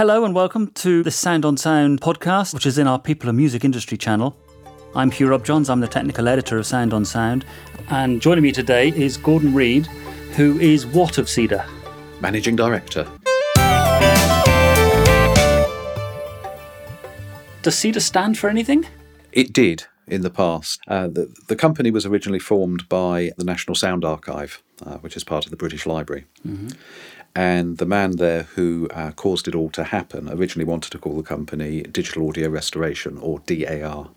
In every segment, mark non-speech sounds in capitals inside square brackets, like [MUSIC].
Hello and welcome to the Sound on Sound podcast, which is in our People and Music Industry channel. I'm Hugh Robjohns, I'm the technical editor of Sound on Sound, and joining me today is Gordon Reid, who is what of Cedar? Managing Director. Does Cedar stand for anything? It did in the past. Uh, the, the company was originally formed by the National Sound Archive, uh, which is part of the British Library. Mm-hmm. And the man there who uh, caused it all to happen originally wanted to call the company Digital Audio Restoration, or DAR.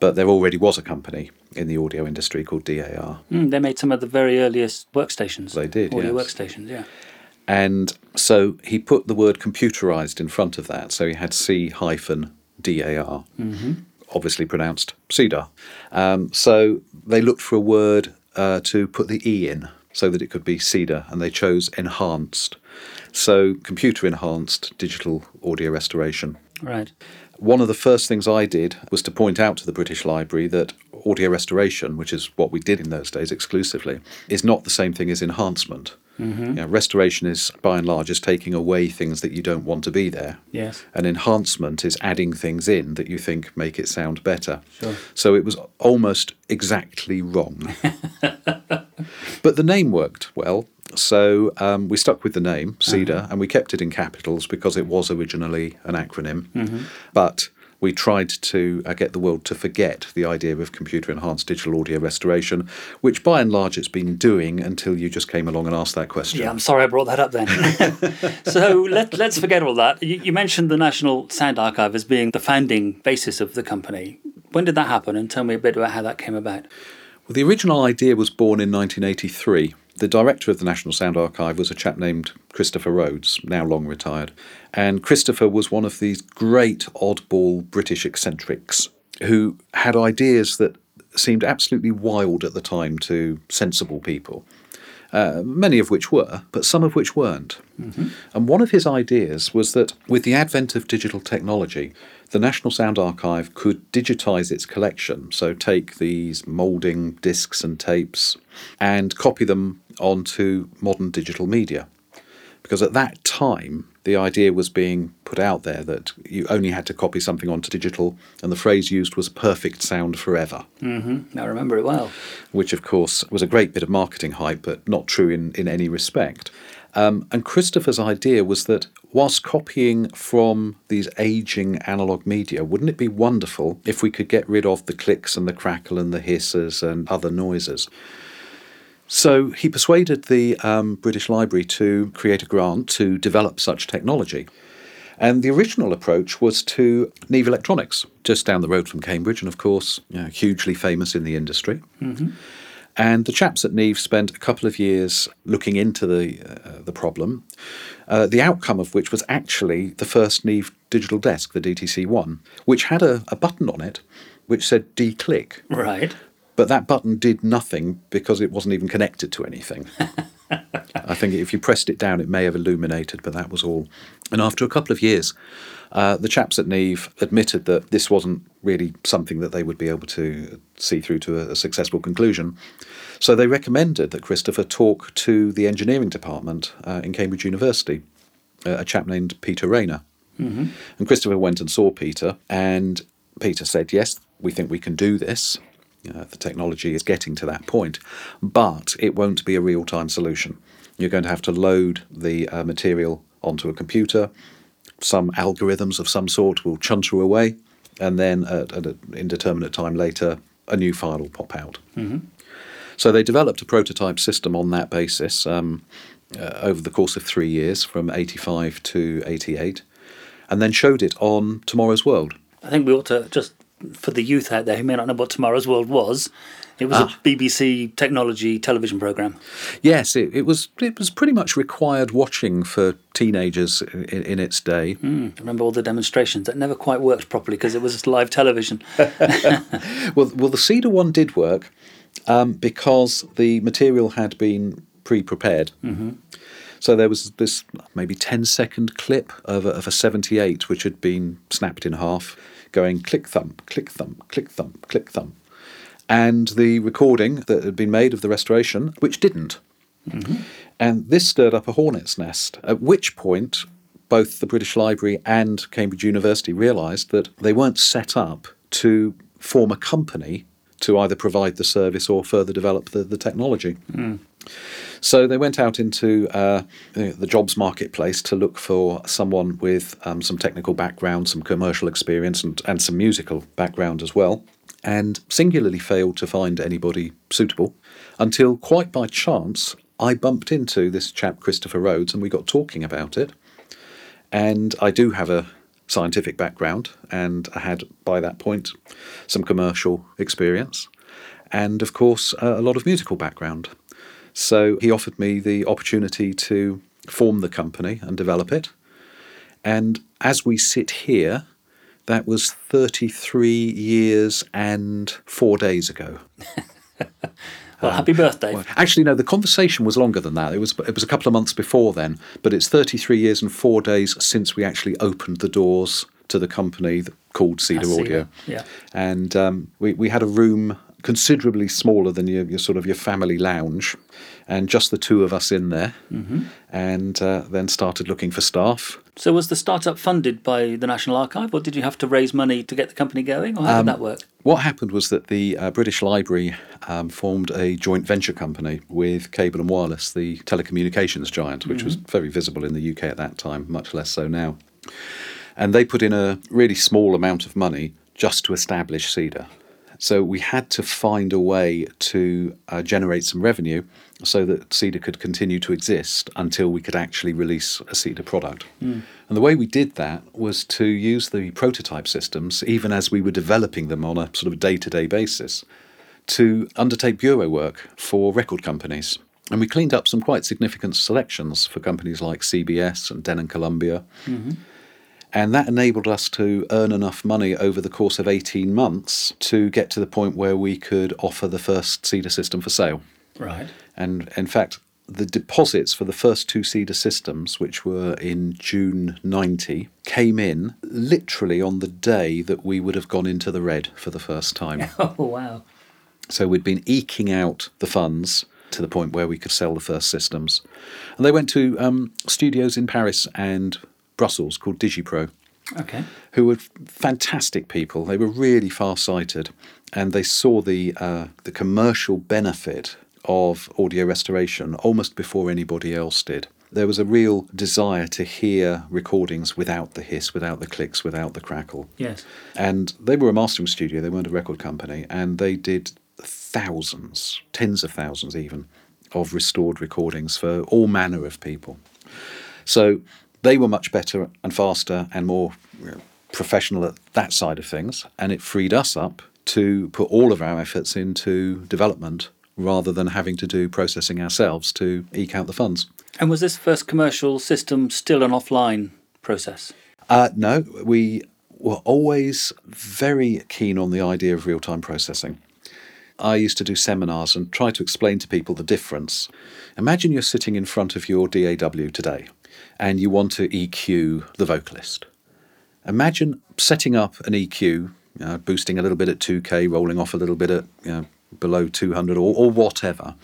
But there already was a company in the audio industry called DAR. Mm, they made some of the very earliest workstations. They did, audio yes. workstations, yeah. And so he put the word computerized in front of that. So he had C hyphen DAR. Mm-hmm obviously pronounced cedar. Um, so they looked for a word uh, to put the E in so that it could be cedar, and they chose enhanced. So computer enhanced digital audio restoration. Right. One of the first things I did was to point out to the British Library that audio restoration, which is what we did in those days exclusively, is not the same thing as enhancement. Mm-hmm. restoration is by and large is taking away things that you don't want to be there. Yes. And enhancement is adding things in that you think make it sound better. Sure. So it was almost exactly wrong. [LAUGHS] but the name worked well. So um, we stuck with the name, CEDAR, uh-huh. and we kept it in capitals because it was originally an acronym. Mm-hmm. But we tried to uh, get the world to forget the idea of computer enhanced digital audio restoration, which by and large it's been doing until you just came along and asked that question. Yeah, I'm sorry I brought that up then. [LAUGHS] so let, let's forget all that. You, you mentioned the National Sound Archive as being the founding basis of the company. When did that happen? And tell me a bit about how that came about. Well, the original idea was born in 1983 the director of the National Sound Archive was a chap named Christopher Roads, now long retired. And Christopher was one of these great oddball British eccentrics who had ideas that seemed absolutely wild at the time to sensible people. Uh, many of which were, but some of which weren't. Mm-hmm. And one of his ideas was that with the advent of digital technology, the National Sound Archive could digitize its collection, so take these moulding discs and tapes and copy them onto modern digital media. Because at that time, the idea was being put out there that you only had to copy something onto digital, and the phrase used was perfect sound forever. Mm-hmm. I remember it well. Which, of course, was a great bit of marketing hype, but not true in, in any respect. Um, and Christopher's idea was that whilst copying from these aging analog media, wouldn't it be wonderful if we could get rid of the clicks and the crackle and the hisses and other noises? So he persuaded the um, British Library to create a grant to develop such technology. And the original approach was to Neve Electronics, just down the road from Cambridge, and of course, you know, hugely famous in the industry. Mm-hmm. And the chaps at Neve spent a couple of years looking into the uh, the problem. Uh, the outcome of which was actually the first Neve digital desk, the DTC one, which had a, a button on it which said declick. Right. But that button did nothing because it wasn't even connected to anything. [LAUGHS] I think if you pressed it down, it may have illuminated, but that was all. And after a couple of years, uh, the chaps at Neve admitted that this wasn't really something that they would be able to see through to a, a successful conclusion. So they recommended that Christopher talk to the engineering department uh, in Cambridge University, uh, a chap named Peter Rayner. Mm-hmm. And Christopher went and saw Peter, and Peter said, Yes, we think we can do this. Uh, the technology is getting to that point, but it won't be a real time solution. You're going to have to load the uh, material onto a computer. Some algorithms of some sort will chunter away, and then at, at an indeterminate time later, a new file will pop out. Mm-hmm. So they developed a prototype system on that basis um, uh, over the course of three years, from 85 to 88, and then showed it on Tomorrow's World. I think we ought to just for the youth out there who may not know what Tomorrow's World was, it was ah. a BBC technology television program. Yes, it, it, was. It was pretty much required watching for teenagers in, in its day. Mm, remember all the demonstrations that never quite worked properly because it was live television. [LAUGHS] well, well, the Cedar one did work um, because the material had been pre-prepared. Mm-hmm. So there was this maybe 10 second clip of a, of a 78 which had been snapped in half going click thump, click thump, click thump, click thump. And the recording that had been made of the restoration, which didn't. Mm-hmm. And this stirred up a hornet's nest, at which point, both the British Library and Cambridge University realised that they weren't set up to form a company to either provide the service or further develop the, the technology. So they went out into uh, the jobs marketplace to look for someone with um, some technical background, some commercial experience, and, and some musical background as well, and singularly failed to find anybody suitable until, quite by chance, I bumped into this chap, Christopher Roads, and we got talking about it. And I do have a scientific background, and I had, by that point, some commercial experience, and of course, a lot of musical background. So he offered me the opportunity to form the company and develop it. And as we sit here, that was 33 years and four days ago. [LAUGHS] well, happy birthday. Well, actually, no, the conversation was longer than that. It was, it was a couple of months before then, but it's 33 years and four days since we actually opened the doors to the company that, called Cedar Cedar, Audio. yeah. And um, we, we had a room considerably smaller than your, your sort of your family lounge, and just the two of us in there, and uh, then started looking for staff. So was the startup funded by the National Archive, or did you have to raise money to get the company going, or how Um, did that work? What happened was that the uh, British Library um, formed a joint venture company with Cable and Wireless, the telecommunications giant, which was very visible in the UK at that time, much less so now. And they put in a really small amount of money just to establish Cedar. So we had to find a way to uh, generate some revenue so that Cedar could continue to exist until we could actually release a Cedar product. And the way we did that was to use the prototype systems, even as we were developing them on a sort of day to day basis, to undertake bureau work for record companies. And we cleaned up some quite significant selections for companies like CBS and Denon Columbia. And that enabled us to earn enough money over the course of 18 months to get to the point where we could offer the first Cedar system for sale. Right. And in fact, the deposits for the first two Cedar systems, which were in June 90, came in literally on the day that we would have gone into the red for the first time. [LAUGHS] Oh wow. So we'd been eking out the funds to the point where we could sell the first systems. And they went to um, studios in Paris and Brussels called DigiPro Okay. who were fantastic people. They were really far-sighted, and they saw the uh, the commercial benefit of audio restoration almost before anybody else did. There was a real desire to hear recordings without the hiss, without the clicks, without the crackle. Yes. And they were a mastering studio, they weren't a record company, and they did thousands, tens of thousands even, of restored recordings for all manner of people. So they were much better and faster and more you know, professional at that side of things, and it freed us up to put all of our efforts into development rather than having to do processing ourselves to eke out the funds. And was this first commercial system still an offline process? Uh, no, we were always very keen on the idea of real time processing. I used to do seminars and try to explain to people the difference. Imagine you're sitting in front of your DAW today and you want to EQ the vocalist. Imagine setting up an EQ, uh, boosting a little bit at 2K, rolling off a little bit at you know, below 200 or, or whatever,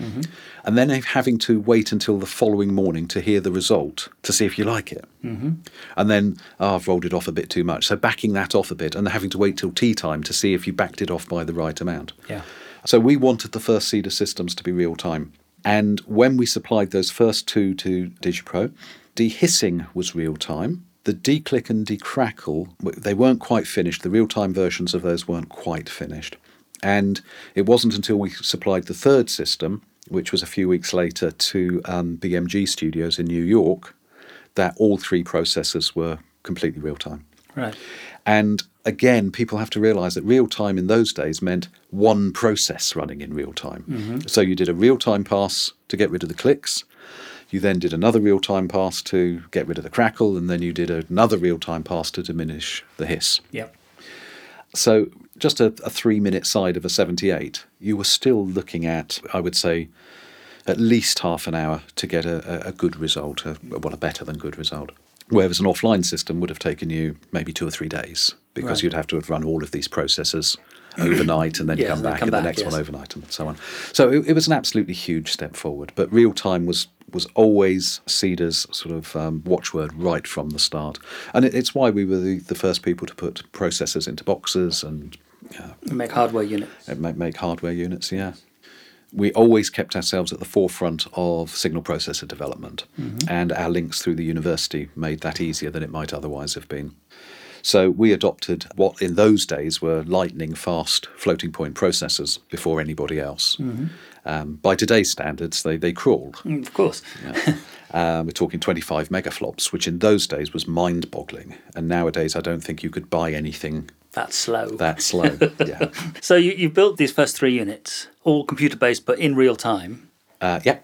and then having to wait until the following morning to hear the result to see if you like it. Mm-hmm. And then, oh, I've rolled it off a bit too much. So backing that off a bit and having to wait till tea time to see if you backed it off by the right amount. Yeah. So we wanted the first Cedar systems to be real time. And when we supplied those first two to DigiPro, dehissing was real time. The declick and decrackle, they weren't quite finished. The real time versions of those weren't quite finished. And it wasn't until we supplied the third system, which was a few weeks later, to um, BMG Studios in New York, that all three processors were completely real time. Right. And again, people have to realize that real time in those days meant one process running in real time. So you did a real time pass to get rid of the clicks. You then did another real time pass to get rid of the crackle, and then you did another real time pass to diminish the hiss. Yep. So just a, a three minute side of a 78, you were still looking at, I would say, at least half an hour to get a, a- good result, a, well, a better than good result. Whereas an offline system would have taken you maybe two or three days because Right. you'd have to have run all of these processes overnight and then Yes, come and back come and back, the next yes. one overnight and so on. So it, it was an absolutely huge step forward. But real time was was always Cedar's sort of um, watchword right from the start, and it, it's why we were the, the first people to put processors into boxes and Make hardware units. uh, make, make hardware units. Yeah. We always kept ourselves at the forefront of signal processor development, and our links through the university made that easier than it might otherwise have been. So we adopted what in those days were lightning fast floating point processors before anybody else. Um, by today's standards, they, they crawled. Mm, Of course. [LAUGHS] Um, we're talking 25 megaflops, which in those days was mind boggling. And nowadays, I don't think you could buy anything That's slow. that slow. [LAUGHS] yeah. So you, you built these first three units, all computer based, but in real time. Uh, yeah.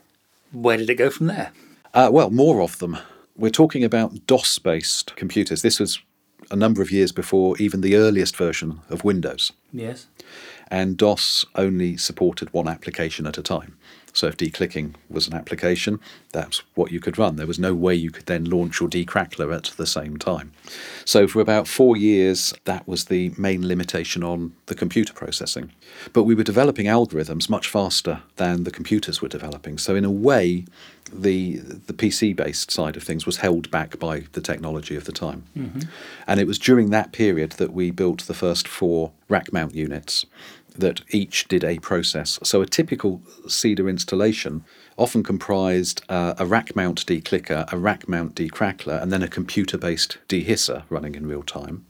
Where did it go from there? Uh, well, more of them. We're talking about DOS based computers. This was a number of years before even the earliest version of Windows. Yes. And DOS only supported one application at a time. So if declicking was an application, that's what you could run. There was no way you could then launch your decrackler at the same time. So for about four years, that was the main limitation on the computer processing. But we were developing algorithms much faster than the computers were developing. So in a way, the the PC based side of things was held back by the technology of the time. Mm-hmm. And it was during that period that we built the first four rack mount units that each did a process. So a typical Cedar installation often comprised uh, a rack mount declicker, a rack mount decrackler, and then a computer based dehisser running in real time.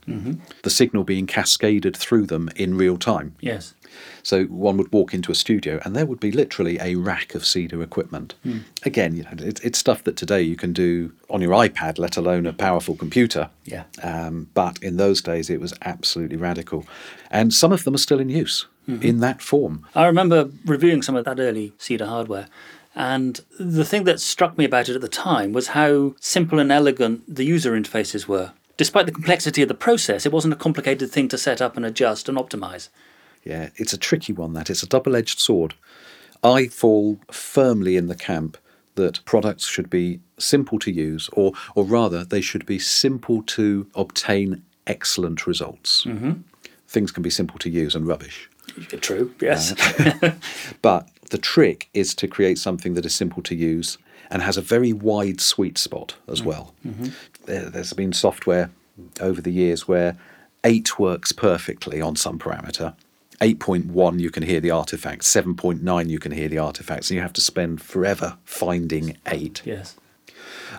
The signal being cascaded through them in real time. Yes. So one would walk into a studio and there would be literally a rack of Cedar equipment. Again, you know, it, it's stuff that today you can do on your iPad, let alone a powerful computer. Yeah. Um, but in those days, it was absolutely radical. And some of them are still in use in that form. I remember reviewing some of that early Cedar hardware. And the thing that struck me about it at the time was how simple and elegant the user interfaces were. Despite the complexity of the process, it wasn't a complicated thing to set up and adjust and optimize. Yeah, it's a tricky one, that. It's a double edged sword. I fall firmly in the camp that products should be simple to use, or, or rather, they should be simple to obtain excellent results. Mm-hmm. Things can be simple to use and rubbish. True, yes. [LAUGHS] But the trick is to create something that is simple to use and has a very wide sweet spot as mm. well. Mm-hmm. There, there's been software over the years where 8 works perfectly on some parameter. 8.1 you can hear the artifacts, 7.9 you can hear the artifacts, and you have to spend forever finding 8. yes.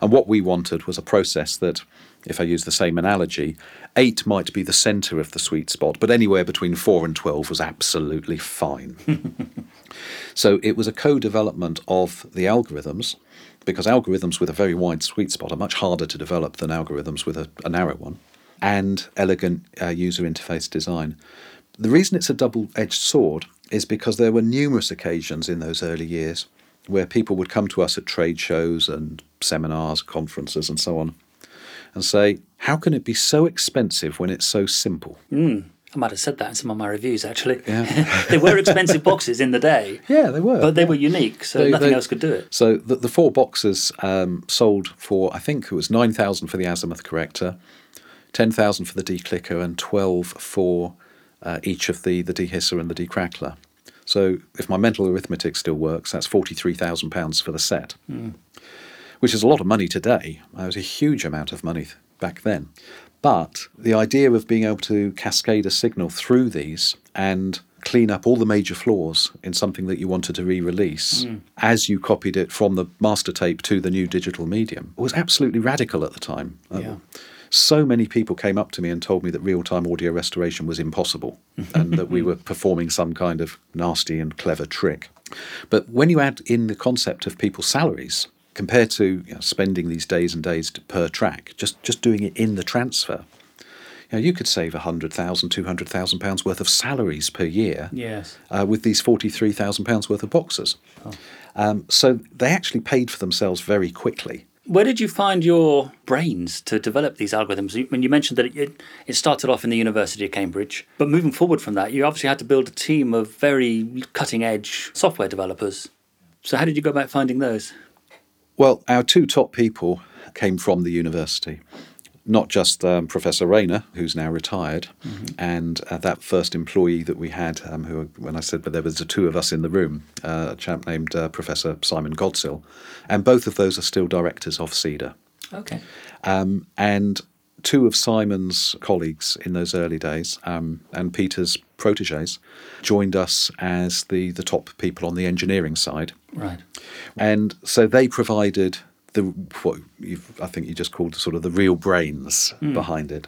And what we wanted was a process that, if I use the same analogy, 8 might be the centre of the sweet spot, but anywhere between 4 and 12 was absolutely fine. [LAUGHS] so it was a co development of the algorithms, because algorithms with a very wide sweet spot are much harder to develop than algorithms with a, a narrow one, and elegant uh, user interface design. The reason it's a double edged sword is because there were numerous occasions in those early years where people would come to us at trade shows and seminars, conferences, and so on, and say, How can it be so expensive when it's so simple? I might have said that in some of my reviews, actually. Yeah. [LAUGHS] they were expensive boxes in the day, Yeah, they were. but they were unique, so They- nothing they- else could do it. So the, the four boxes um, sold for, I think it was 9,000 for the azimuth corrector, 10,000 for the declicker, and 12 for uh, each of the, the dehisser and the decrackler. So if my mental arithmetic still works, that's £43,000 for the set, which is a lot of money today. It was a huge amount of money back then. But the idea of being able to cascade a signal through these and clean up all the major flaws in something that you wanted to re release as you copied it from the master tape to the new digital medium was absolutely radical at the time. Uh, Yeah. So many people came up to me and told me that real time audio restoration was impossible [LAUGHS] and that we were performing some kind of nasty and clever trick. But when you add in the concept of people's salaries, compared to you know, spending these days and days per track, just, just doing it in the transfer, you, know, you could save £100,000, £200,000 worth of salaries per year Yes. uh, with these £43,000 worth of boxes. Um, so they actually paid for themselves very quickly. Where did you find your brains to develop these algorithms? You- When you mentioned that it, it started off in the University of Cambridge, but moving forward from that, you obviously had to build a team of very cutting edge software developers. So, how did you go about finding those? Well, our two top people came from the university. not just um, Professor Rayner, who's now retired, and uh, that first employee that we had, um, who, when I said, but there was the two of us in the room, uh, a chap named uh, Professor Simon Godsill, and both of those are still directors of CEDAR. Okay. Um, and two of Simon's colleagues in those early days um, and Peter's proteges joined us as the, the top people on the engineering side. Right. And so they provided the what you've, I think you just called sort of the real brains behind it.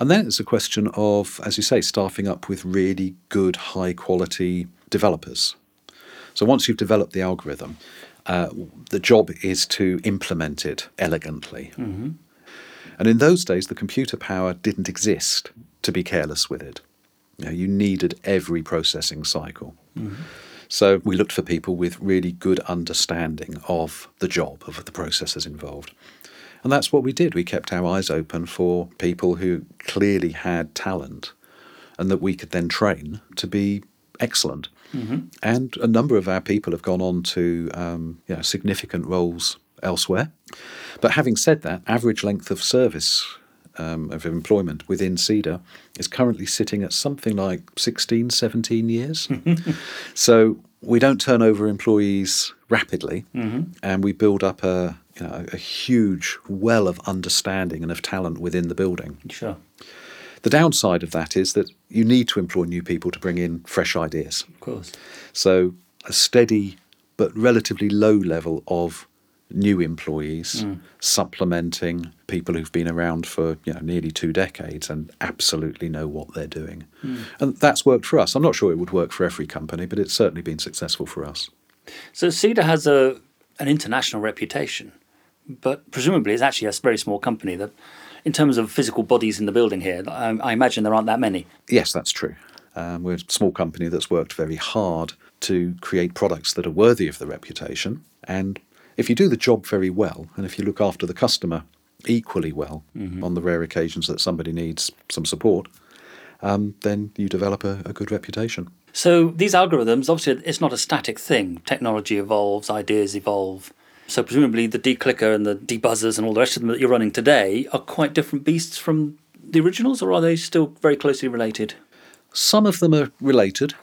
And then it's a question of, as you say, staffing up with really good, high quality developers. So once you've developed the algorithm, uh, the job is to implement it elegantly. And in those days, the computer power didn't exist to be careless with it. You, know, you needed every processing cycle. So we looked for people with really good understanding of the job, of the processes involved. And that's what we did. We kept our eyes open for people who clearly had talent and that we could then train to be excellent. And a number of our people have gone on to um, you know, significant roles elsewhere. But having said that, average length of service um, of employment within CEDAR is currently sitting at something like 16, 17 years. so we don't turn over employees rapidly, and we build up a, you know, a huge well of understanding and of talent within the building. Sure. The downside of that is that you need to employ new people to bring in fresh ideas. Of course. So a steady but relatively low level of new employees supplementing people who've been around for you know nearly two decades and absolutely know what they're doing. And that's worked for us. I'm not sure it would work for every company, but it's certainly been successful for us. So CEDAR has a an international reputation, but presumably it's actually a very small company. That, in terms of physical bodies in the building here, I, I imagine there aren't that many. Yes, that's true. Um, we're a small company that's worked very hard to create products that are worthy of the reputation. And if you do the job very well, and if you look after the customer equally well on the rare occasions that somebody needs some support, um, then you develop a, a good reputation. So these algorithms, obviously, it's not a static thing. Technology evolves, ideas evolve. So presumably, the declicker and the debuzzers and all the rest of them that you're running today are quite different beasts from the originals, or are they still very closely related? Some of them are related,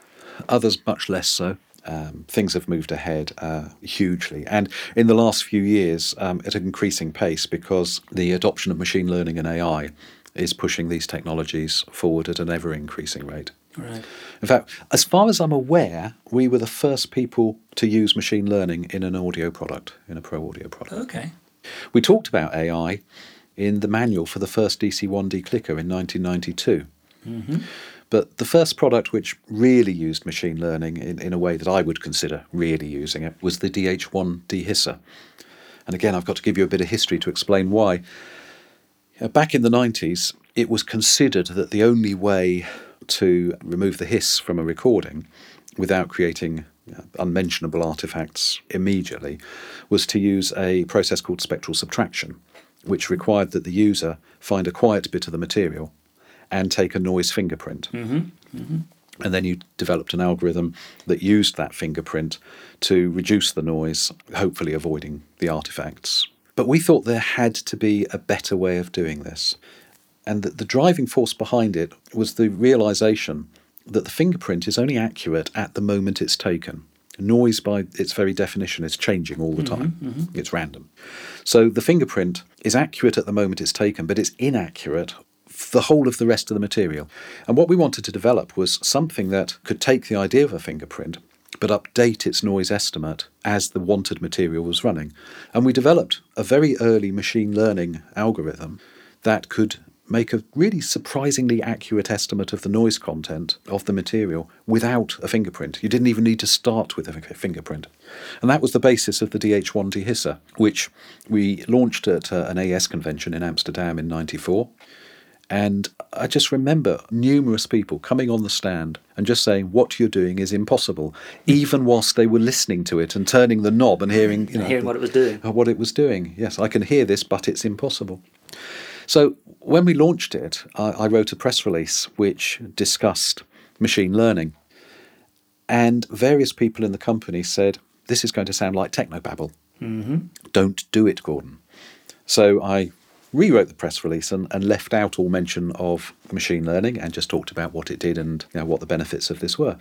others much less so. Um, things have moved ahead uh, hugely, and in the last few years um, at an increasing pace because the adoption of machine learning and AI is pushing these technologies forward at an ever increasing rate. Right. In fact, as far as I'm aware, we were the first people to use machine learning in an audio product, in a pro audio product. Okay. We talked about AI in the manual for the first DC1 declicker in 1992. But the first product which really used machine learning in, in a way that I would consider really using it was the DH1 dehisser. And again, I've got to give you a bit of history to explain why. Uh, Back in the 90s, it was considered that the only way to remove the hiss from a recording without creating unmentionable artifacts immediately was to use a process called spectral subtraction, which required that the user find a quiet bit of the material and take a noise fingerprint. Mm-hmm. Mm-hmm. And then you developed an algorithm that used that fingerprint to reduce the noise, hopefully avoiding the artifacts. But we thought there had to be a better way of doing this. And that the driving force behind it was the realization that the fingerprint is only accurate at the moment it's taken. Noise, by its very definition, is changing all the mm-hmm, time, it's random. So the fingerprint is accurate at the moment it's taken, but it's inaccurate the whole of the rest of the material. And what we wanted to develop was something that could take the idea of a fingerprint but update its noise estimate as the wanted material was running. And we developed a very early machine learning algorithm that could make a really surprisingly accurate estimate of the noise content of the material without a fingerprint. You didn't even need to start with a fingerprint. And that was the basis of the DH1 dehisser, which we launched at uh, an AES convention in Amsterdam in 94. And I just remember numerous people coming on the stand and just saying, "What you're doing is impossible," even whilst they were listening to it and turning the knob and hearing, you know, Hearing what it was doing. uh, what it was doing. Yes, I can hear this, but it's impossible. So when we launched it, I, I wrote a press release which discussed machine learning, and various people in the company said, "This is going to sound like technobabble. Mm-hmm. Don't do it, Gordon." So I rewrote the press release and, and left out all mention of machine learning and just talked about what it did and you know, what the benefits of this were.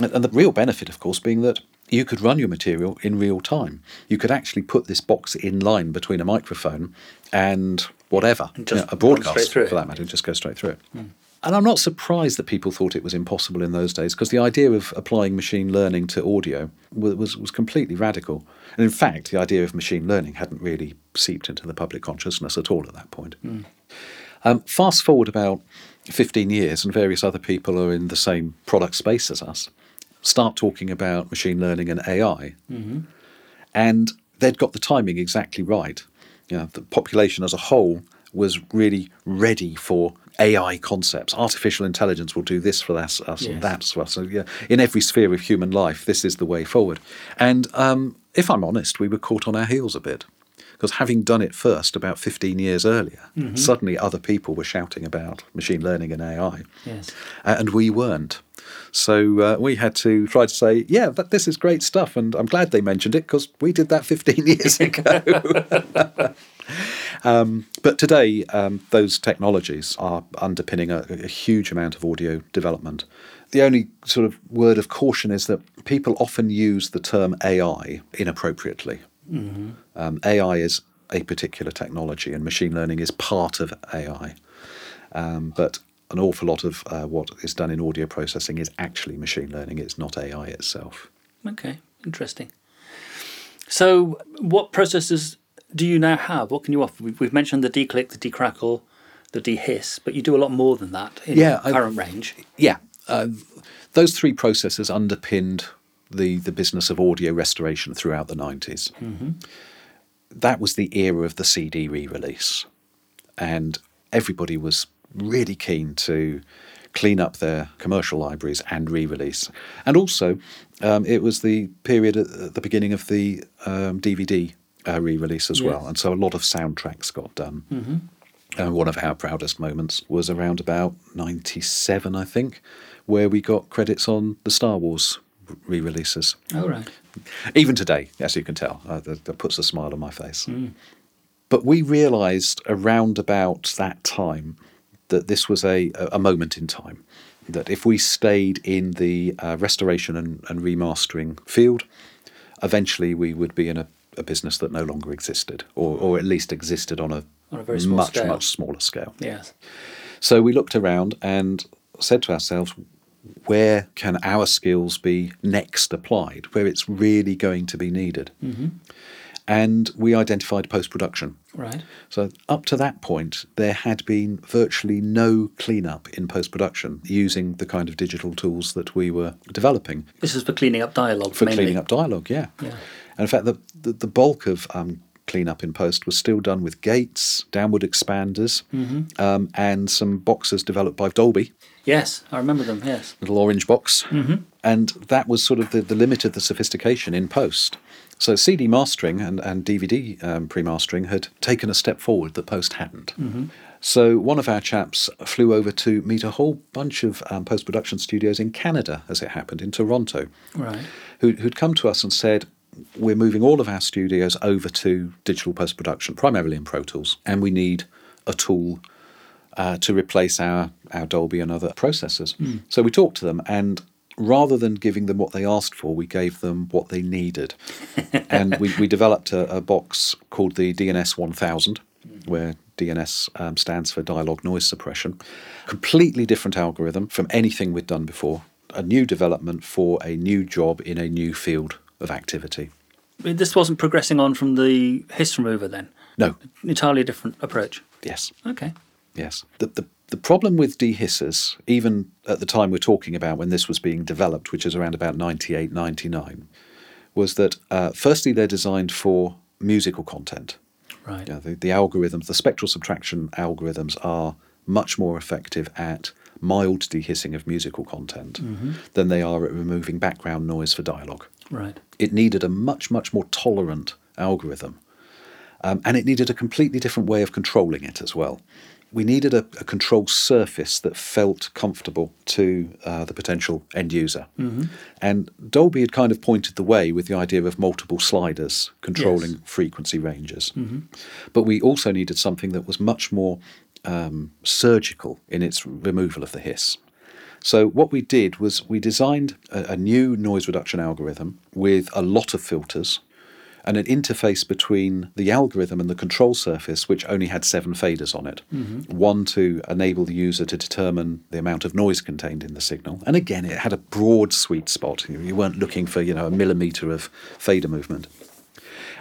And, and the real benefit, of course, being that you could run your material in real time. You could actually put this box in line between a microphone and whatever, you know, a broadcast for that matter, just go straight through it. And I'm not surprised that people thought it was impossible in those days because the idea of applying machine learning to audio was, was, was completely radical. And in fact, the idea of machine learning hadn't really seeped into the public consciousness at all at that point. Um, fast forward about 15 years, and various other people are in the same product space as us, start talking about machine learning and AI. And they'd got the timing exactly right. You know, the population as a whole was really ready for AI concepts. Artificial intelligence will do this for us, us Yes. and that for us. So, yeah, in every sphere of human life, this is the way forward. And um, if I'm honest, we were caught on our heels a bit. Because having done it first about 15 years earlier, suddenly other people were shouting about machine learning and AI Yes. uh, and we weren't. So uh, we had to try to say, yeah, but this is great stuff, and I'm glad they mentioned it because we did that 15 [LAUGHS] years ago. [LAUGHS] um, but today, um, those technologies are underpinning a, a huge amount of audio development. The only sort of word of caution is that people often use the term AI inappropriately. Um, AI is a particular technology, and machine learning is part of AI. Um, but an awful lot of uh, what is done in audio processing is actually machine learning. It's not AI itself. Okay, interesting. So, what processes do you now have? What can you offer? We've, mentioned the declick, the decrackle, the dehiss, but you do a lot more than that in Yeah, I- current range. Yeah, uh, those three processes underpinned the the business of audio restoration throughout the 90s. That was the era of the CD re-release, and everybody was really keen to clean up their commercial libraries and re-release. And also, um, it was the period at at the beginning of the um, DVD uh, re-release as well, and so a lot of soundtracks got done. And one of our proudest moments was around about 97, I think, where we got credits on the Star Wars re releases. Oh, right. Even today, as you can tell, uh, that, that puts a smile on my face. But we realised around about that time that this was a, a moment in time. That if we stayed in the uh, restoration and, and remastering field, eventually we would be in a, a business that no longer existed, or, or at least existed on a, On a very small much, scale. much smaller scale. Yes. So we looked around and said to ourselves, where can our skills be next applied, where it's really going to be needed? Mm-hmm. And we identified post production. Right. So up to that point, there had been virtually no cleanup in post production using the kind of digital tools that we were developing This is for cleaning up dialogue. for mainly. cleaning up dialogue. Yeah, Yeah. And in fact, the the, the bulk of um, cleanup in post was still done with gates, downward expanders, um, and some boxes developed by Dolby, Yes, I remember them. Yes. little orange box, and that was sort of the, the limit of the sophistication in post. So CD mastering and, and DVD um, pre-mastering had taken a step forward that post hadn't. So one of our chaps flew over to meet a whole bunch of um, post-production studios in Canada, as it happened, in Toronto Right. who, who'd come to us and said, We're moving all of our studios over to digital post production, primarily in Pro Tools, and we need a tool uh, to replace our, our Dolby and other processors. So we talked to them, and rather than giving them what they asked for, we gave them what they needed. [LAUGHS] and we, we developed a, a box called the DNS 1000, where DNS um, stands for dialogue noise suppression. Completely different algorithm from anything we'd done before. A new development for a new job in a new field of activity. This wasn't progressing on from the hiss remover then. No, Entirely different approach. yes, Okay. yes. The, the, the problem with dehissers, even at the time we're talking about when this was being developed, which is around about 98, 99, was that uh, firstly they're designed for musical content. Right. Yeah, the, the algorithms, the spectral subtraction algorithms are much more effective at mild dehissing of musical content than they are at removing background noise for dialogue. Right. It needed a much, much more tolerant algorithm. Um, and it needed a completely different way of controlling it as well. we needed a, a control surface that felt comfortable to uh, the potential end user. And Dolby had kind of pointed the way with the idea of multiple sliders controlling Yes. frequency ranges. But we also needed something that was much more um, surgical in its removal of the hiss. So what we did was we designed a, a new noise reduction algorithm with a lot of filters and an interface between the algorithm and the control surface, which only had seven faders on it. Mm-hmm. One to enable the user to determine the amount of noise contained in the signal, and again, it had a broad sweet spot. You- You weren't looking for you know a millimeter of fader movement,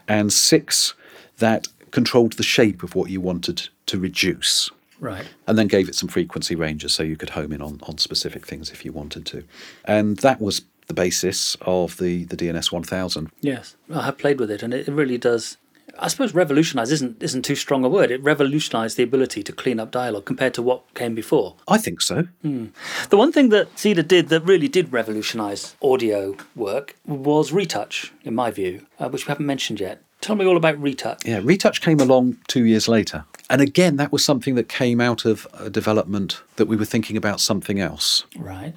and six that controlled the shape of what you wanted to reduce Right. and then gave it some frequency ranges so you could home in on, on specific things if you wanted to. And that was the basis of the, the DNS 1000. Yes, I have played with it, and it really does. I suppose revolutionise isn't isn't too strong a word. It revolutionised the ability to clean up dialogue compared to what came before. I think so. The one thing that Cedar did that really did revolutionise audio work was retouch, in my view, uh, which we haven't mentioned yet. Tell me all about retouch. Yeah, Retouch came along two years later. And again, that was something that came out of a development that we were thinking about something else. Right.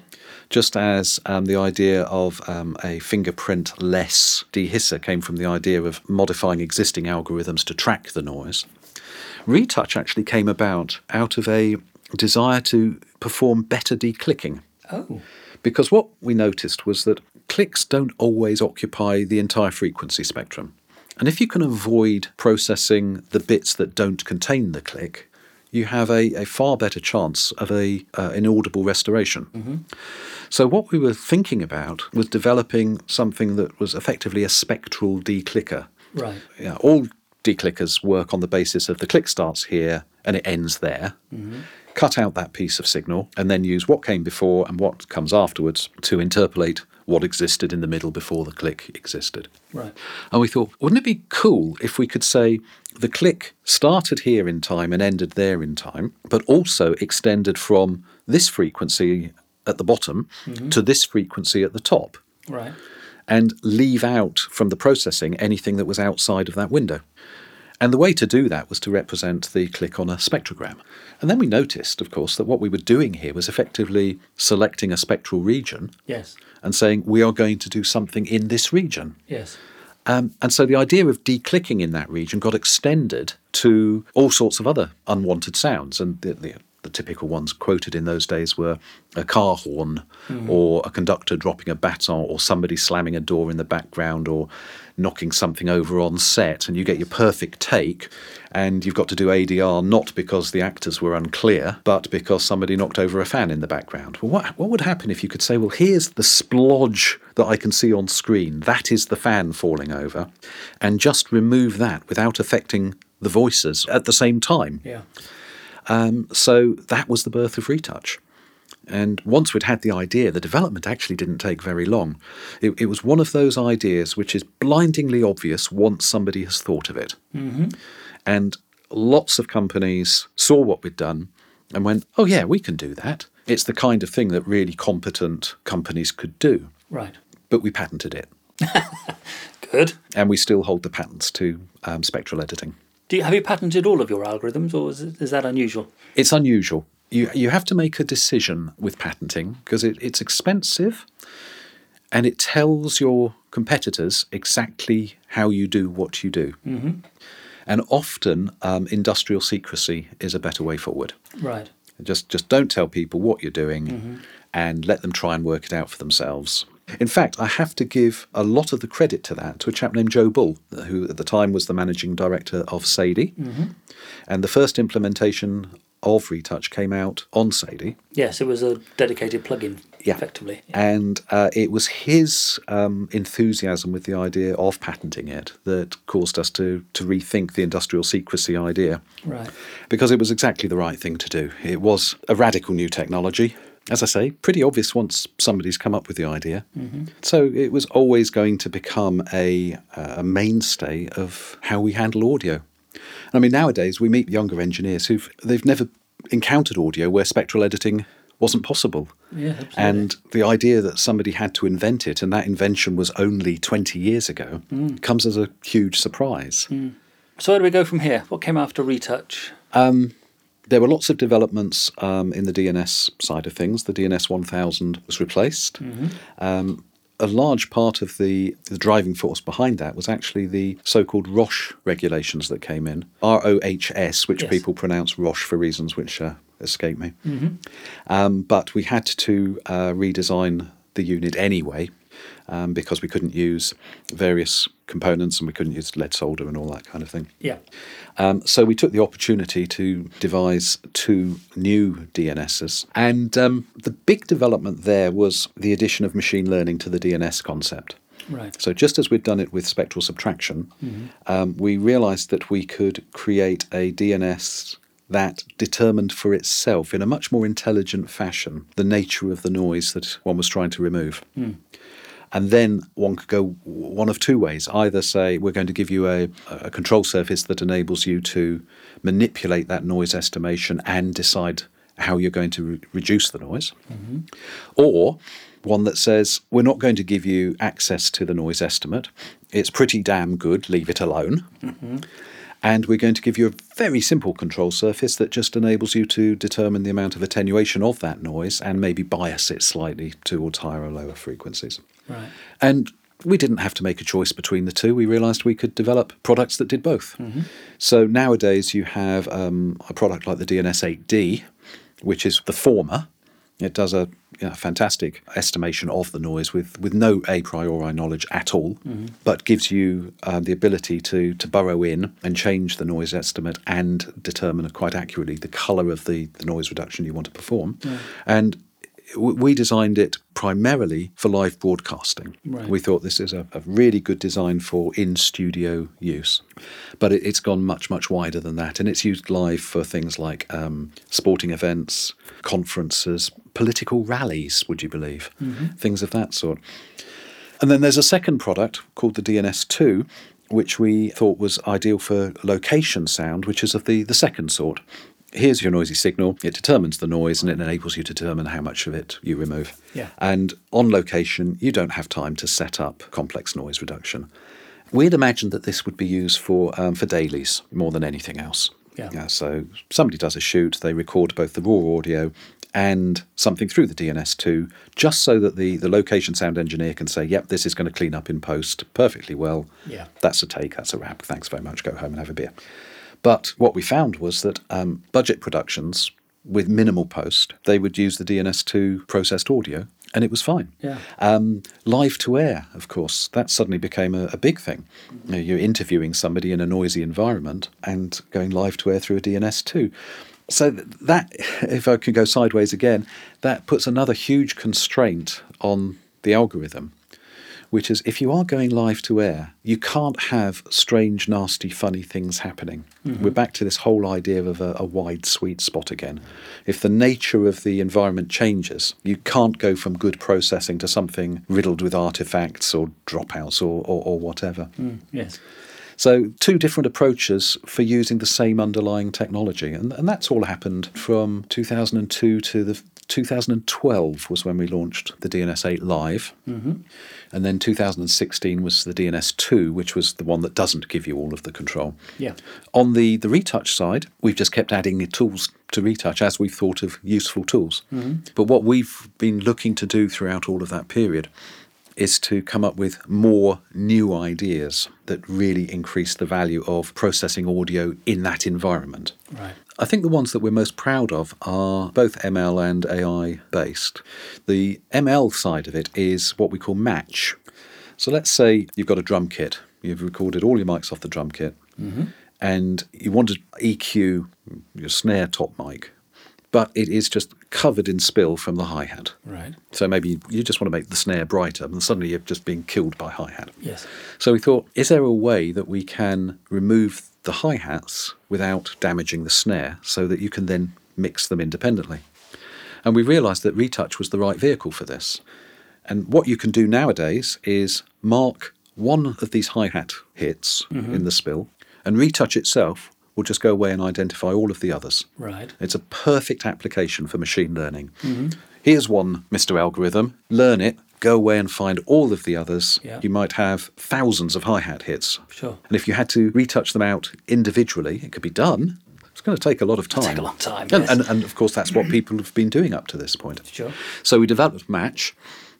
Just as um, the idea of um, a fingerprint less dehisser came from the idea of modifying existing algorithms to track the noise, Retouch actually came about out of a desire to perform better declicking. Oh. Because what we noticed was that clicks don't always occupy the entire frequency spectrum. And if you can avoid processing the bits that don't contain the click, you have a, a far better chance of a uh, inaudible restoration. So what we were thinking about was developing something that was effectively a spectral declicker. Right. Yeah, all declickers work on the basis of the click starts here and it ends there. Cut out that piece of signal and then use what came before and what comes afterwards to interpolate what existed in the middle before the click existed. Right. And we thought, wouldn't it be cool if we could say the click started here in time and ended there in time, but also extended from this frequency at the bottom mm-hmm. to this frequency at the top? Right. and leave out from the processing anything that was outside of that window. And the way to do that was to represent the click on a spectrogram. And then we noticed, of course, that what we were doing here was effectively selecting a spectral region Yes. And saying, we are going to do something in this region. Yes. Um, and so the idea of declicking in that region got extended to all sorts of other unwanted sounds. And the, the, the typical ones quoted in those days were a car horn, hmm. or a conductor dropping a baton, or somebody slamming a door in the background, or knocking something over on set. And you get your perfect take, and you've got to do ADR not because the actors were unclear, but because somebody knocked over a fan in the background. Well, what, what would happen if you could say, well, here's the splodge that I can see on screen, that is the fan falling over, and just remove that without affecting the voices at the same time? Yeah. Um, so that was the birth of Retouch. And once we'd had the idea, the development actually didn't take very long. It, it was one of those ideas which is blindingly obvious once somebody has thought of it. And lots of companies saw what we'd done and went, oh, yeah, we can do that. It's the kind of thing that really competent companies could do. Right. But we patented it. [LAUGHS] Good. And we still hold the patents to um, spectral editing. Do you, have you patented all of your algorithms, or is, it, is that unusual? It's unusual. You you have to make a decision with patenting because it, it's expensive, and it tells your competitors exactly how you do what you do. Mm-hmm. And often, um, industrial secrecy is a better way forward. Right. Just just don't tell people what you're doing, and let them try and work it out for themselves. In fact, I have to give a lot of the credit to that to a chap named Joe Bull, who at the time was the managing director of SADiE, and the first implementation of Retouch came out on SADiE. Yes, it was a dedicated plugin, Yeah. effectively. And uh, it was his um, enthusiasm with the idea of patenting it that caused us to, to rethink the industrial secrecy idea. Right. Because it was exactly the right thing to do. It was a radical new technology. As I say, pretty obvious once somebody's come up with the idea. Mm-hmm. So it was always going to become a, a mainstay of how we handle audio. I mean, nowadays we meet younger engineers who've they've never encountered audio where spectral editing wasn't possible. Yeah, absolutely. And the idea that somebody had to invent it and that invention was only 20 years ago mm. comes as a huge surprise. Mm. So where do we go from here? What came after Retouch? Um, There were lots of developments um, in the DNS side of things. The DNS 1000 was replaced. Um, a large part of the, the driving force behind that was actually the so-called ROHS regulations that came in, R-O-H-S, which Yes. people pronounce Roche for reasons which uh, escape me. Um, but we had to uh, redesign the unit anyway um, because we couldn't use various components and we couldn't use lead solder and all that kind of thing. Yeah. Um, so we took the opportunity to devise two new DNSs. And um, the big development there was the addition of machine learning to the DNS concept. Right. So just as we'd done it with spectral subtraction, um, we realized that we could create a DNS that determined for itself in a much more intelligent fashion the nature of the noise that one was trying to remove. And then one could go one of two ways. Either say, we're going to give you a, a control surface that enables you to manipulate that noise estimation and decide how you're going to re- reduce the noise. Mm-hmm. Or one that says, we're not going to give you access to the noise estimate. It's pretty damn good, leave it alone. Mm-hmm. And we're going to give you a very simple control surface that just enables you to determine the amount of attenuation of that noise and maybe bias it slightly towards higher or lower frequencies. Right. And we didn't have to make a choice between the two. We realized we could develop products that did both. So nowadays you have um, a product like the DNS 8D, which is the former. It does a you know, fantastic estimation of the noise with, with no a priori knowledge at all, but gives you um, the ability to, to burrow in and change the noise estimate and determine quite accurately the colour of the, the noise reduction you want to perform. And w- we designed it primarily for live broadcasting. Right. We thought this is a, a really good design for in studio use. But it, it's gone much, much wider than that. And it's used live for things like um, sporting events, conferences, political rallies, would you believe? Things of that sort. And then there's a second product called the DNS2, which we thought was ideal for location sound, which is of the, the second sort. Here's your noisy signal. It determines the noise and it enables you to determine how much of it you remove. Yeah. And on location, you don't have time to set up complex noise reduction. We'd imagined that this would be used for um, for dailies more than anything else. Yeah. so somebody does a shoot, they record both the raw audio and something through the DNS2, just so that the, the location sound engineer can say, yep, this is going to clean up in post perfectly well. Yeah. That's a take, that's a wrap. Thanks very much. Go home and have a beer. But what we found was that um, budget productions with minimal post, they would use the DNS2 processed audio, and it was fine. Yeah. Um, live to air, of course, that suddenly became a, a big thing. You know, you're interviewing somebody in a noisy environment and going live to air through a DNS2. So that, if I can go sideways again, that puts another huge constraint on the algorithm, which is if you are going live to air, you can't have strange, nasty, funny things happening. Mm-hmm. We're back to this whole idea of a, a wide sweet spot again. If the nature of the environment changes, you can't go from good processing to something riddled with artifacts or dropouts or, or, or whatever. Mm, yes. So, two different approaches for using the same underlying technology. And, and that's all happened from 2002 to the 2012 was when we launched the DNS 8 Live. Mm-hmm. And then 2016 was the DNS 2, which was the one that doesn't give you all of the control. Yeah. On the, the retouch side, we've just kept adding the tools to retouch as we've thought of useful tools. But what we've been looking to do throughout all of that period is to come up with more new ideas that really increase the value of processing audio in that environment. Right. I think the ones that we're most proud of are both ML and AI based. The ML side of it is what we call match. So let's say you've got a drum kit, you've recorded all your mics off the drum kit, mm-hmm. and you want to EQ your snare top mic, but it is just covered in spill from the hi hat. Right. So maybe you just want to make the snare brighter, and suddenly you're just being killed by hi hat. Yes. So we thought, is there a way that we can remove the hi hats without damaging the snare so that you can then mix them independently? And we realised that Retouch was the right vehicle for this. And what you can do nowadays is mark one of these hi hat hits mm-hmm. in the spill, and Retouch itself will just go away and identify all of the others. Right. It's a perfect application for machine learning. Mm-hmm. Here's one, Mr. Algorithm. Learn it, go away and find all of the others. Yeah. You might have thousands of hi hat hits. Sure. And if you had to retouch them out individually, it could be done. It's going to take a lot of time. take a long time, And, yes. and, and of course, that's what people have been doing up to this point. Sure. So we developed Match,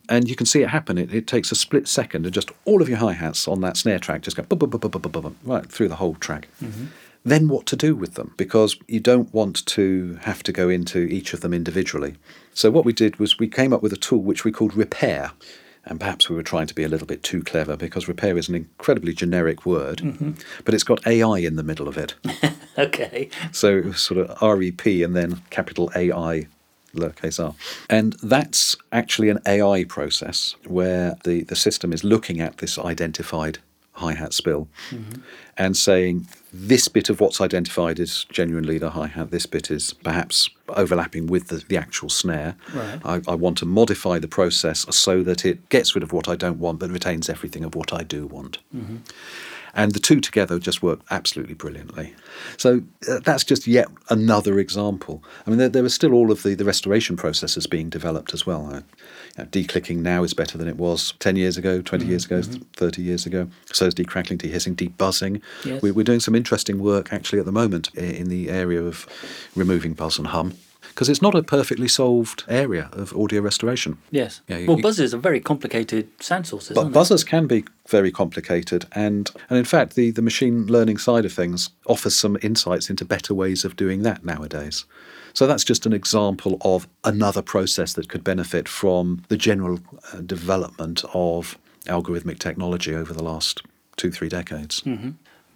and you can see it happen. It, it takes a split second, and just all of your hi hats on that snare track just go bum, bum, bum, bum, bum, bum, bum, right through the whole track. Mm-hmm. Then what to do with them? Because you don't want to have to go into each of them individually. So what we did was we came up with a tool which we called Repair. And perhaps we were trying to be a little bit too clever because repair is an incredibly generic word, mm-hmm. but it's got AI in the middle of it. [LAUGHS] Okay. So it was sort of REP and then capital AI lowercase r. And that's actually an AI process where the, the system is looking at this identified hi hat spill mm-hmm. And saying this bit of what's identified is genuinely the hi hat, this bit is perhaps overlapping with the, the actual snare. Right. I, I want to modify the process so that it gets rid of what I don't want but retains everything of what I do want. Mm-hmm. And the two together just work absolutely brilliantly. So uh, that's just yet another example. I mean, there, there are still all of the, the restoration processes being developed as well. Uh, you know, declicking now is better than it was 10 years ago, 20 years ago, 30 years ago. So is decrackling, dehissing, debuzzing. Yes. We, we're doing some interesting work actually at the moment in the area of removing buzz and hum. Because it's not a perfectly solved area of audio restoration. Yes. Yeah, you- well, buzzers are very complicated sound sources. But aren't they? buzzers can be very complicated, and and in fact, the the machine learning side of things offers some insights into better ways of doing that nowadays. So that's just an example of another process that could benefit from the general uh, development of algorithmic technology over the last two three decades.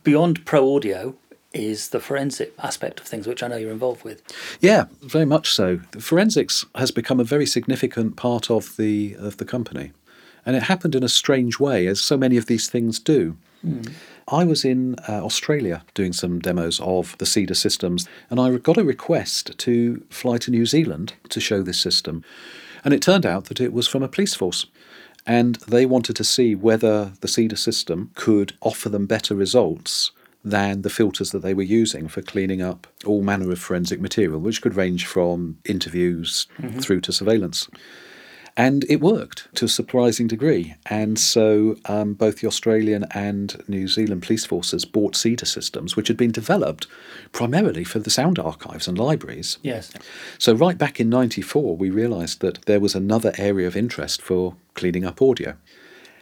Beyond pro audio is the forensic aspect of things, which I know you're involved with. Yeah, very much so. Forensics has become a very significant part of the of the company, and it happened in a strange way, as so many of these things do. I was in uh, Australia doing some demos of the CEDAR systems, and I got a request to fly to New Zealand to show this system, and it turned out that it was from a police force. And they wanted to see whether the CEDAR system could offer them better results than the filters that they were using for cleaning up all manner of forensic material, which could range from interviews through to surveillance. And it worked to a surprising degree. And so um, both the Australian and New Zealand police forces bought CEDAR systems, which had been developed primarily for the sound archives and libraries. Yes. So, right back in 94, we realised that there was another area of interest for cleaning up audio.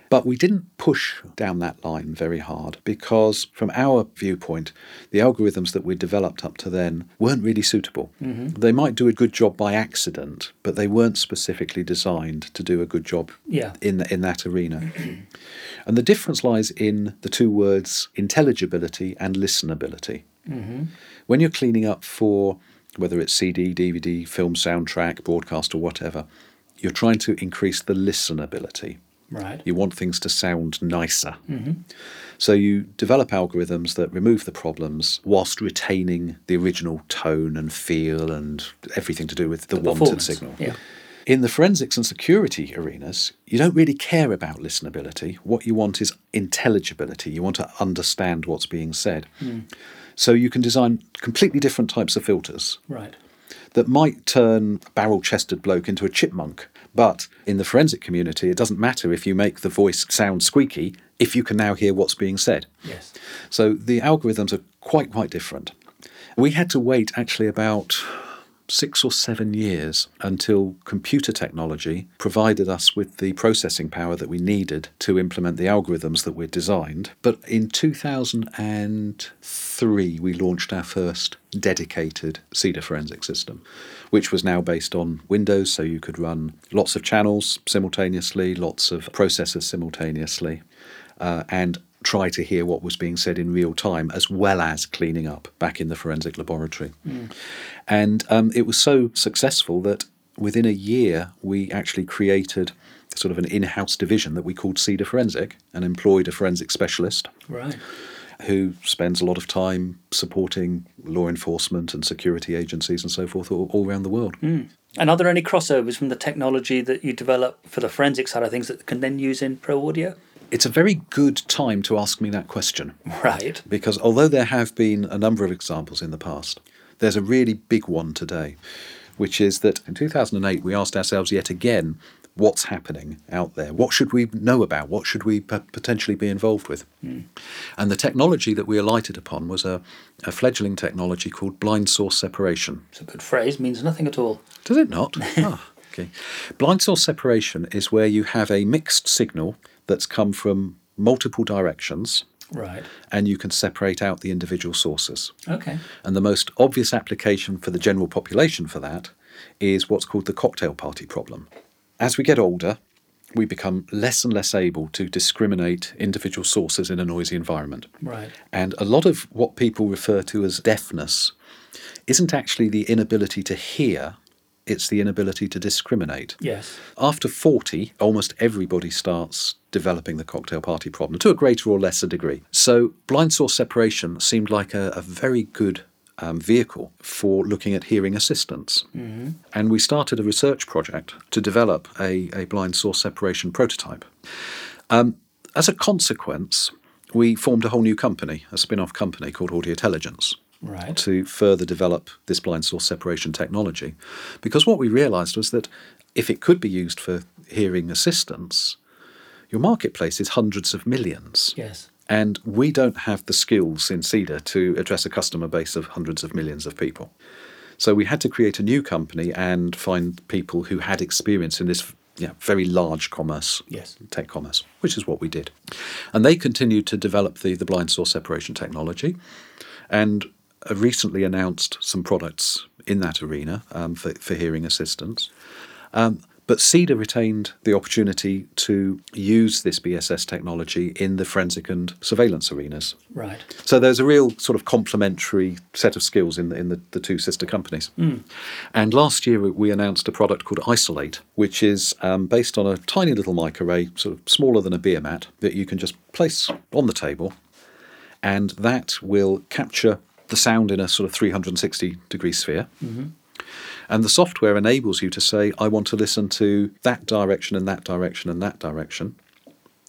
But we didn't push down that line very hard because, from our viewpoint, the algorithms that we developed up to then weren't really suitable. Mm-hmm. They might do a good job by accident, but they weren't specifically designed to do a good job Yeah. in, in that arena. [CLEARS THROAT] and the difference lies in the two words intelligibility and listenability. Mm-hmm. When you're cleaning up for whether it's CD, DVD, film soundtrack, broadcast, or whatever, you're trying to increase the listenability. Right. You want things to sound nicer. Mm-hmm. So you develop algorithms that remove the problems whilst retaining the original tone and feel and everything to do with the, wanted signal. Yeah. In the forensics and security arenas, you don't really care about listenability. What you want is intelligibility. You want to understand what's being said. Hmm. So you can design completely different types of filters Right. that might turn a barrel chested bloke into a chipmunk. But in the forensic community, it doesn't matter if you make the voice sound squeaky if you can now hear what's being said. Yes. So the algorithms are quite, quite different. We had to wait actually about six or seven years until computer technology provided us with the processing power that we needed to implement the algorithms that we'd designed. But in 2003, we launched our first dedicated CEDAR forensic system, which was now based on Windows, so you could run lots of channels simultaneously, lots of processors simultaneously uh, and try to hear what was being said in real time, as well as cleaning up back in the forensic laboratory. And um, it was so successful that within a year, we actually created sort of an in house division that we called CEDAR Forensic and employed a forensic specialist Right. who spends a lot of time supporting law enforcement and security agencies and so forth all, all around the world. And are there any crossovers from the technology that you develop for the forensic side of things that can then use in pro audio? It's a very good time to ask me that question. Right. because although there have been a number of examples in the past, there's a really big one today, which is that in 2008 we asked ourselves yet again what's happening out there. What should we know about? What should we p- potentially be involved with? And the technology that we alighted upon was a, a fledgling technology called blind source separation. It's a good phrase, means nothing at all. Does it not? [LAUGHS] ah, okay. Blind source separation is where you have a mixed signal that's come from multiple directions Right. and you can separate out the individual sources. Okay. And the most obvious application for the general population for that is what's called the cocktail party problem. As we get older, we become less and less able to discriminate individual sources in a noisy environment. Right. And a lot of what people refer to as deafness isn't actually the inability to hear, it's the inability to discriminate. Yes. After 40, almost everybody starts developing the cocktail party problem to a greater or lesser degree. So, blind source separation seemed like a, a very good um, vehicle for looking at hearing assistance. And we started a research project to develop a, a blind source separation prototype. Um, as a consequence, we formed a whole new company, a spin off company called AudioTelligence Right. to further develop this blind source separation technology. Because what we realized was that if it could be used for hearing assistance, your marketplace is hundreds of millions. Yes. And we don't have the skills in CEDAR to address a customer base of hundreds of millions of people. So we had to create a new company and find people who had experience in this yeah, very large commerce, Yes. tech commerce, which is what we did. And they continued to develop the, the blind source separation technology and recently announced some products in that arena um, for, for hearing assistance. Um, but CEDAR retained the opportunity to use this BSS technology in the forensic and surveillance arenas. Right. So there's a real sort of complementary set of skills in the, in the, the two sister companies. And last year we- we announced a product called Isolate, which is um, based on a tiny little mic array, sort of smaller than a beer mat, that you can just place on the table, and that will capture the sound in a sort of 360 degree sphere. And the software enables you to say, I want to listen to that direction and that direction and that direction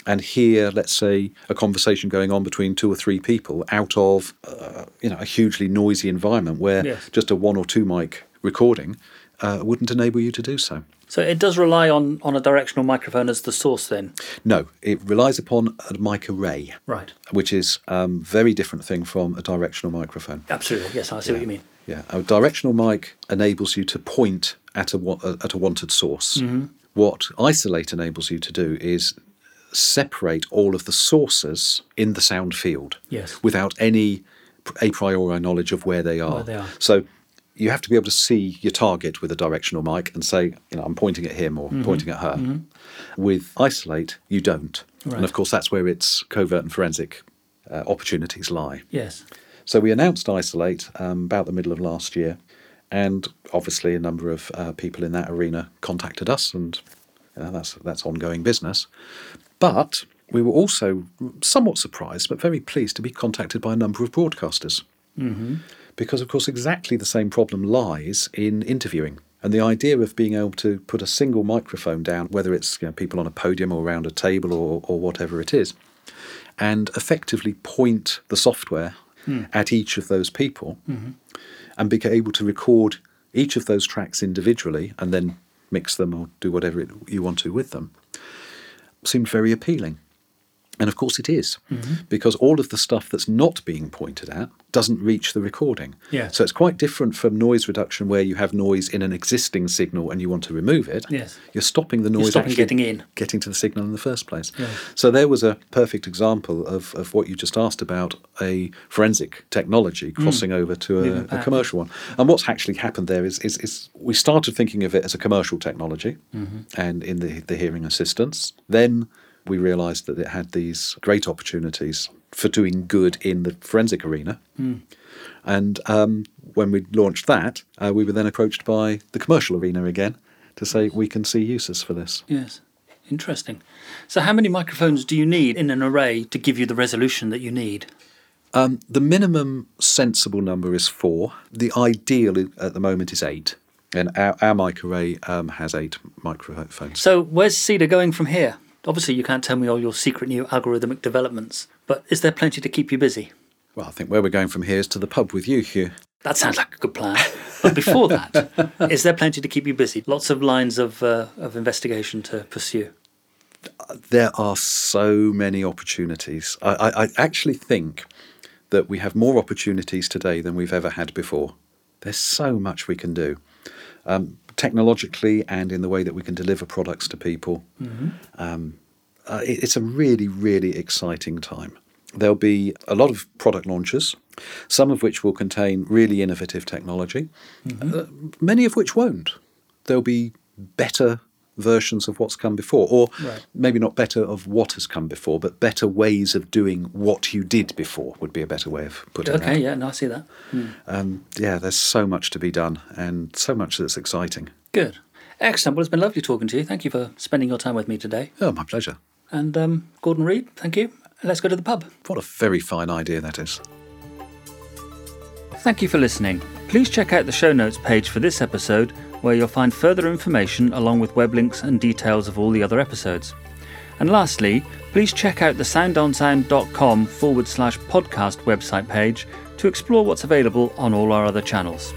and hear, let's say, a conversation going on between two or three people out of, uh, you know, a hugely noisy environment where Yes. just a one or two mic recording uh, wouldn't enable you to do so. So it does rely on, on a directional microphone as the source then? No, it relies upon a mic array, Right. which is a um, very different thing from a directional microphone. Absolutely. Yes, I see what you mean. Yeah, a directional mic enables you to point at a at a wanted source. What isolate enables you to do is separate all of the sources in the sound field Yes. without any a priori knowledge of where they are. Where they are. So you have to be able to see your target with a directional mic and say, you know, I'm pointing at him or pointing at her. With isolate, you don't, Right. and of course that's where its covert and forensic uh, opportunities lie. Yes. So we announced Isolate um, about the middle of last year, and obviously a number of uh, people in that arena contacted us, and you know, that's that's ongoing business. But we were also somewhat surprised, but very pleased to be contacted by a number of broadcasters, mm-hmm. Because of course exactly the same problem lies in interviewing. And the idea of being able to put a single microphone down, whether it's you know, people on a podium or around a table or, or whatever it is, and effectively point the software hmm. at each of those people mm-hmm. and be able to record each of those tracks individually and then mix them or do whatever it, you want to with them seemed very appealing. And of course it is, mm-hmm. because all of the stuff that's not being pointed at doesn't reach the recording. Yes. So it's quite different from noise reduction, where you have noise in an existing signal and you want to remove it. Yes. You're stopping the noise stopping actually getting in. getting to the signal in the first place. Yeah. So there was a perfect example of, of what you just asked about a forensic technology mm. crossing over to a, a commercial one. And what's actually happened there is, is, is we started thinking of it as a commercial technology mm-hmm. and in the, the hearing assistance. Then we realised that it had these great opportunities for doing good in the forensic arena. And um, when we launched that, uh, we were then approached by the commercial arena again to say we can see uses for this. Yes. Interesting. So how many microphones do you need in an array to give you the resolution that you need? The minimum sensible number is four. The ideal at the moment is eight. And our, our mic array um, has eight microphones. So where's CEDAR going from here? Obviously, you can't tell me all your secret new algorithmic developments, but is there plenty to keep you busy? Well, I think where we're going from here is to the pub with you, Hugh. That sounds like a good plan. But before [LAUGHS] that, is there plenty to keep you busy? Lots of lines of, uh, of investigation to pursue. There are so many opportunities. I, I, I actually think that we have more opportunities today than we've ever had before. There's so much we can do. Um, technologically and in the way that we can deliver products to people. Um, uh, it- it's a really, really exciting time. There'll be a lot of product launches, some of which will contain really innovative technology, uh, many of which won't. There'll be better versions of what's come before, or Right. maybe not better of what has come before, but better ways of doing what you did before would be a better way of putting it. Okay, yeah, no, I see that. Um, yeah, there's so much to be done and so much that's exciting. Good. Excellent. Well, it's been lovely talking to you. Thank you for spending your time with me today. Oh, my pleasure. And um, Gordon Reid, thank you. Let's go to the pub. What a very fine idea that is. Thank you for listening. Please check out the show notes page for this episode, where you'll find further information along with web links and details of all the other episodes. And lastly, please check out the soundonsound.com forward slash podcast website page to explore what's available on all our other channels.